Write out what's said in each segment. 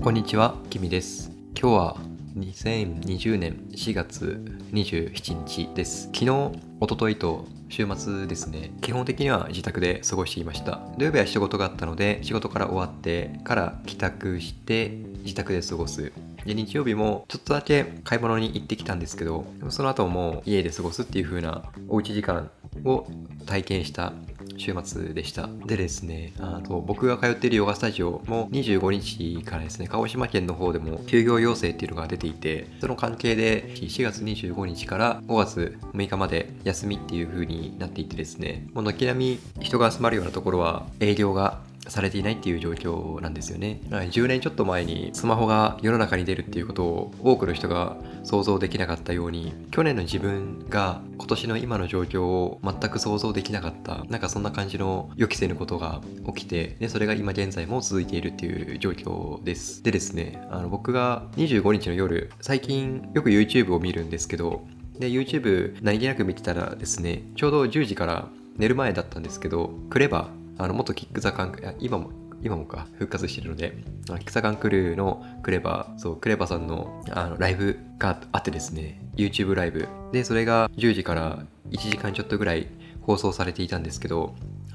こんにちは、きみです。今日は2020年4月27日です。昨日、一昨日と週末ですね、基本的には自宅で過ごしていました。土曜日は仕事があったので、仕事から終わってから帰宅して自宅で過ごす。で日曜日もちょっとだけ買い物に行ってきたんですけど、その後も家で過ごすっていう風なおうち時間を体験した週末でした。でですね、あと僕が通っているヨガスタジオも25日からですね、鹿児島県の方でも休業要請っていうのが出ていて、その関係で4月25日から5月6日まで休みっていう風になっていてですね、もう軒並み人が集まるようなところは営業がされていないっていう状況なんですよね。10年ちょっと前にスマホが世の中に出るっていうことを多くの人が想像できなかったように、去年の自分が今年の今の状況を全く想像できなかった、なんかそんな感じの予期せぬことが起きて、で、それが今現在も続いているっていう状況です。でですね、あの僕が25日の夜、最近よく YouTube を見るんですけど、で、YouTube 何気なく見てたらですね、ちょうど10時から寝る前だったんですけど、クレバあの元キック・ザ・カンク今も今もか復活してるのでキック・ザ・カンクルーのクレバーそうクレバーさんのあのライブがあってですね YouTube ライブ。でそれが10時から1時間ちょっとぐらい放送されていたんですけど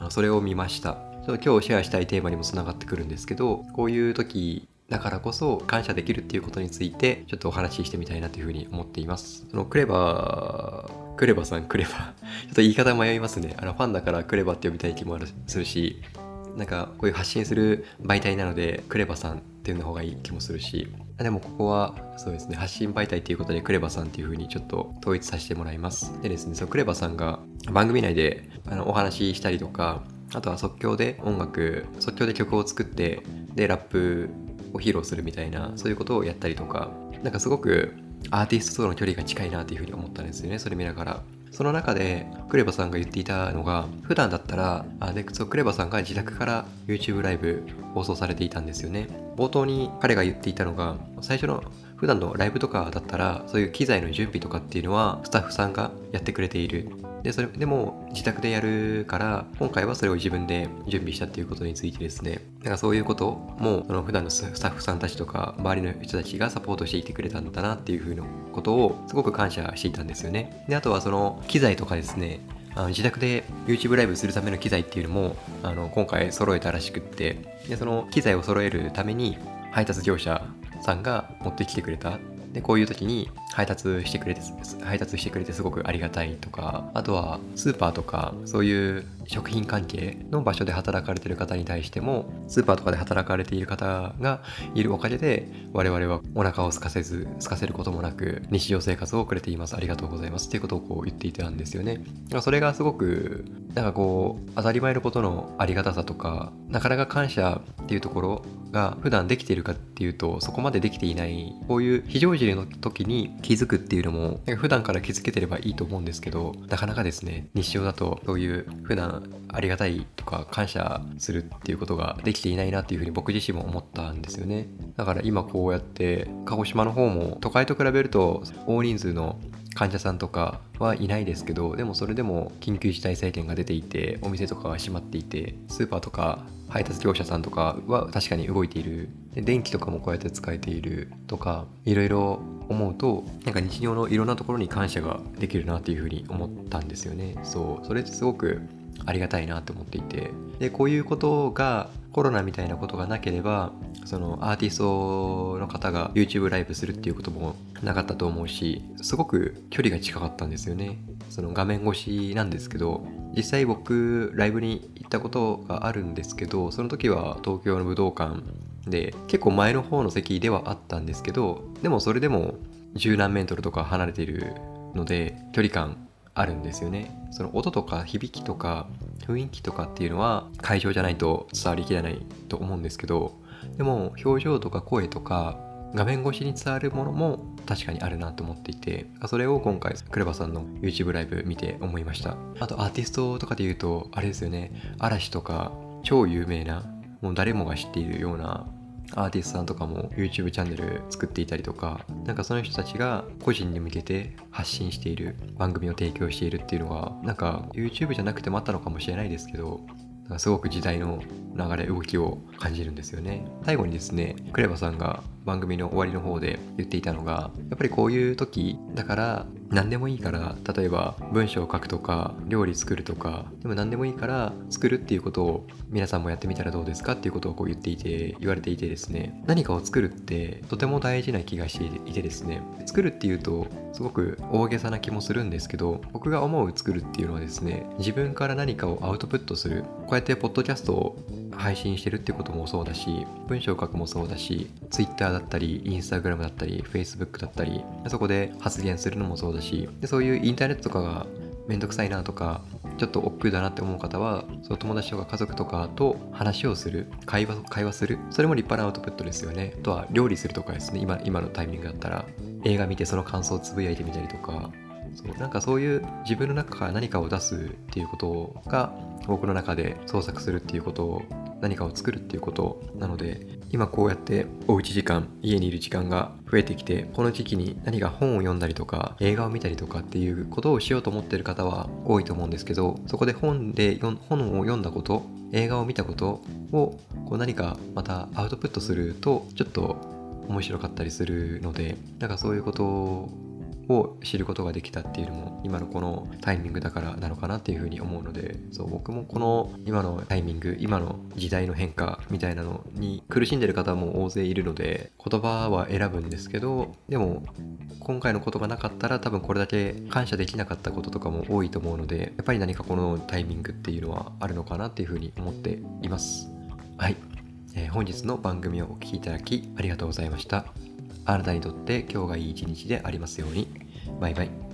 それを見ました。今日シェアしたいテーマにもつながってくるんですけどこういう時だからこそ感謝できるっていうことについてちょっとお話ししてみたいなというふうに思っています。そのクレバークレバさんクレバ。ちょっと言い方迷いますね。あのファンだからクレバって呼びたい気もあるするしなんかこういう発信する媒体なのでクレバさんっていうの方がいい気もするし。でもここはそうですね発信媒体っていうことでクレバさんっていう風にちょっと統一させてもらいます。でですねそうクレバさんが番組内であのお話ししたりとかあとは即興で音楽即興で曲を作ってでラップを披露するみたいなそういうことをやったりとかなんかすごくアーティストとの距離が近いなというふうに思ったんですよねそれ見ながら。その中でクレバさんが言っていたのが普段だったらあでそクレバさんが自宅から YouTube ライブ放送されていたんですよね。冒頭に彼が言っていたのが最初の普段のライブとかだったらそういう機材の準備とかっていうのはスタッフさんがやってくれている。でそれでも自宅でやるから今回はそれを自分で準備したっていうことについてですね。なんかそういうこともその普段のスタッフさんたちとか周りの人たちがサポートしていてくれたんだなっていうふうなことをすごく感謝していたんですよね。であとはその機材とかですねあの自宅で YouTube ライブするための機材っていうのもあの今回揃えたらしくって。でその機材を揃えるために配達業者さんが持ってきてくれた。でこういう時に配達してくれて配達してくれてすごくありがたいとかあとはスーパーとかそういう食品関係の場所で働かれてる方に対してもスーパーとかで働かれている方がいるおかげで我々はお腹を空かせず空かせることもなく日常生活を送れています。ありがとうございます。っていうことをこう言っていたんですよね。それがすごくなんかこう当たり前のことのありがたさとかなかなか感謝っていうところが普段できているかっていうとそこまでできていないこういう非常時の時に気づくっていうのも普段から気づけてればいいと思うんですけどなかなかですね日常だとそういう普段ありがたいとか感謝するっていうことができていないなっていうふうに僕自身も思ったんですよね。だから今こうやって鹿児島の方も都会と比べると大人数の患者さんとかはいないですけどでもそれでも緊急事態宣言が出ていてお店とかが閉まっていてスーパーとか配達業者さんとかは確かに動いている。で電気とかもこうやって使えているとかいろいろ思うとなんか日常のいろんなところに感謝ができるなっていうふうに思ったんですよね。そうそれってすごくありがたいなと思っていて。でこういうことがコロナみたいなことがなければそのアーティストの方が YouTube ライブするっていうこともなかったと思うしすごく距離が近かったんですよね。その画面越しなんですけど実際僕ライブに行ったことがあるんですけどその時は東京の武道館で結構前の方の席ではあったんですけどでもそれでも十何メートルとか離れているので距離感あるんですよね。その音とか響きとか雰囲気とかっていうのは会場じゃないと伝わりきらないと思うんですけどでも表情とか声とか画面越しに伝わるものも確かにあるなと思っていてそれを今回クレバさんの YouTube ライブ見て思いました。あとアーティストとかで言うとあれですよね。嵐とか超有名なもう誰もが知っているようなアーティストさんとかも YouTube チャンネル作っていたりとかなんかその人たちが個人に向けて発信している番組を提供しているっていうのがなんか YouTube じゃなくてもあったのかもしれないですけどなんかすごく時代の流れ動きを感じるんですよね。最後にですねクレバさんが番組の終わりの方で言っていたのがやっぱりこういう時だから何でもいいから例えば文章を書くとか料理作るとかでも何でもいいから作るっていうことを皆さんもやってみたらどうですか？っていうことをこう言っていて言われていてですね。何かを作るってとても大事な気がしていてですね。作るっていうとすごく大げさな気もするんですけど僕が思う作るっていうのはですね自分から何かをアウトプットする。こうやってポッドキャストを配信してるってこともそうだし文章を書くもそうだし Twitter だったり Instagram だったり Facebook だったりそこで発言するのもそうだしでそういうインターネットとかがめんどくさいなとかちょっと億劫だなって思う方はその友達とか家族とかと話をする会話会話するそれも立派なアウトプットですよね。あとは料理するとかですね今今のタイミングだったら。映画見てその感想をつぶやいてみたりとか。そうなんかそういう自分の中から何かを出すっていうことが僕の中で創作するっていうことを何かを作るっていうことなので今こうやっておうち時間家にいる時間が増えてきてこの時期に何か本を読んだりとか映画を見たりとかっていうことをしようと思ってる方は多いと思うんですけどそこで本で本を読んだこと映画を見たことをこう何かまたアウトプットするとちょっと面白かったりするのでなんかそういうことを知ることができたっていうのも今のこのタイミングだからなのかなっていうふうに思うのでそう僕もこの今のタイミング今の時代の変化みたいなのに苦しんでる方も大勢いるので言葉は選ぶんですけどでも今回のことがなかったら多分これだけ感謝できなかったこととかも多いと思うのでやっぱり何かこのタイミングっていうのはあるのかなっていうふうに思っています。はい、えー、本日の番組をお聴きいただきありがとうございました。あなたにとって今日がいい一日でありますように。バイバイ。